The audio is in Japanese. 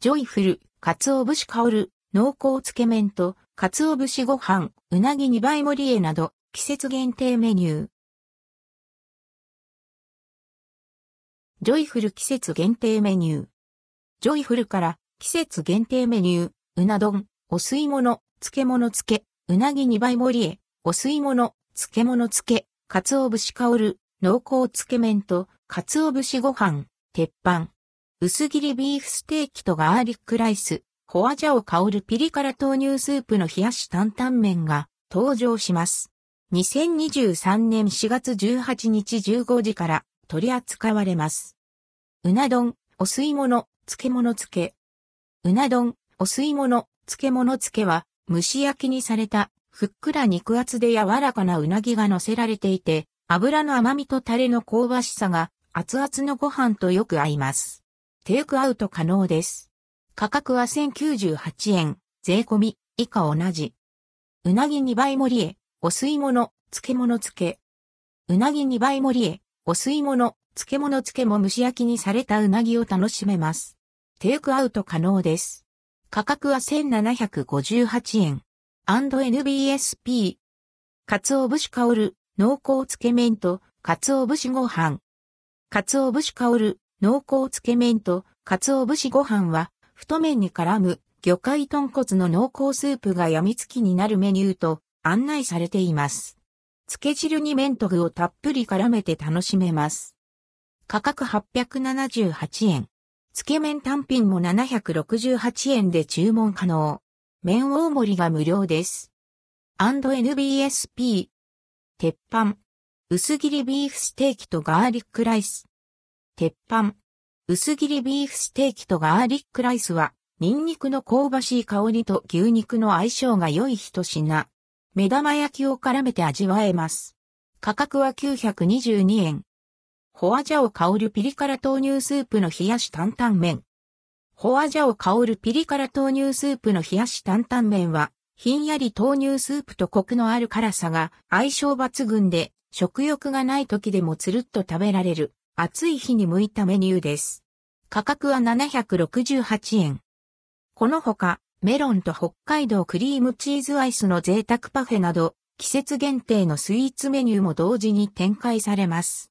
ジョイフル、鰹節香る、濃厚つけ麺と、鰹節ご飯、うなぎ2倍盛り重など、季節限定メニュー。ジョイフル季節限定メニュー。ジョイフルから季節限定メニュー、うな丼、お吸い物、漬物付け、うなぎ2倍盛り重、お吸い物、漬物付け、鰹節香る、濃厚つけ麺と、鰹節ご飯、鉄板。薄切りビーフステーキとガーリックライス、ホアジャオ香るピリ辛豆乳スープの冷やし担々麺が登場します。2023年4月18日15時から取り扱われます。うな丼、お吸い物、漬物漬け。うな丼、お吸い物、漬物漬けは蒸し焼きにされたふっくら肉厚で柔らかなうなぎが乗せられていて、油の甘みとタレの香ばしさが熱々のご飯とよく合います。テイクアウト可能です。価格は1098円、税込み、以下同じ。うなぎ2倍盛りへ、お吸い物、漬物漬け。うなぎ2倍盛りへ、お吸い物、漬物漬けも蒸し焼きにされたうなぎを楽しめます。テイクアウト可能です。価格は1758円。&NBSP。鰹節香る、濃厚つけ麺と、鰹節ご飯。鰹節香る、濃厚つけ麺と、鰹節ご飯は、太麺に絡む魚介豚骨の濃厚スープが病みつきになるメニューと案内されています。つけ汁に麺と具をたっぷり絡めて楽しめます。価格878円。つけ麺単品も768円で注文可能。麺大盛りが無料です。&NBSP。鉄板。薄切りビーフステーキとガーリックライス。鉄板。薄切りビーフステーキとガーリックライスは、ニンニクの香ばしい香りと牛肉の相性が良い一品。目玉焼きを絡めて味わえます。価格は922円。ホアジャオ香るピリ辛豆乳スープの冷やし担々麺。ホアジャオ香るピリ辛豆乳スープの冷やし担々麺は、ひんやり豆乳スープとコクのある辛さが相性抜群で、食欲がない時でもつるっと食べられる。暑い日に向いたメニューです。価格は768円。このほか、メロンと北海道クリームチーズアイスの贅沢パフェなど、季節限定のスイーツメニューも同時に展開されます。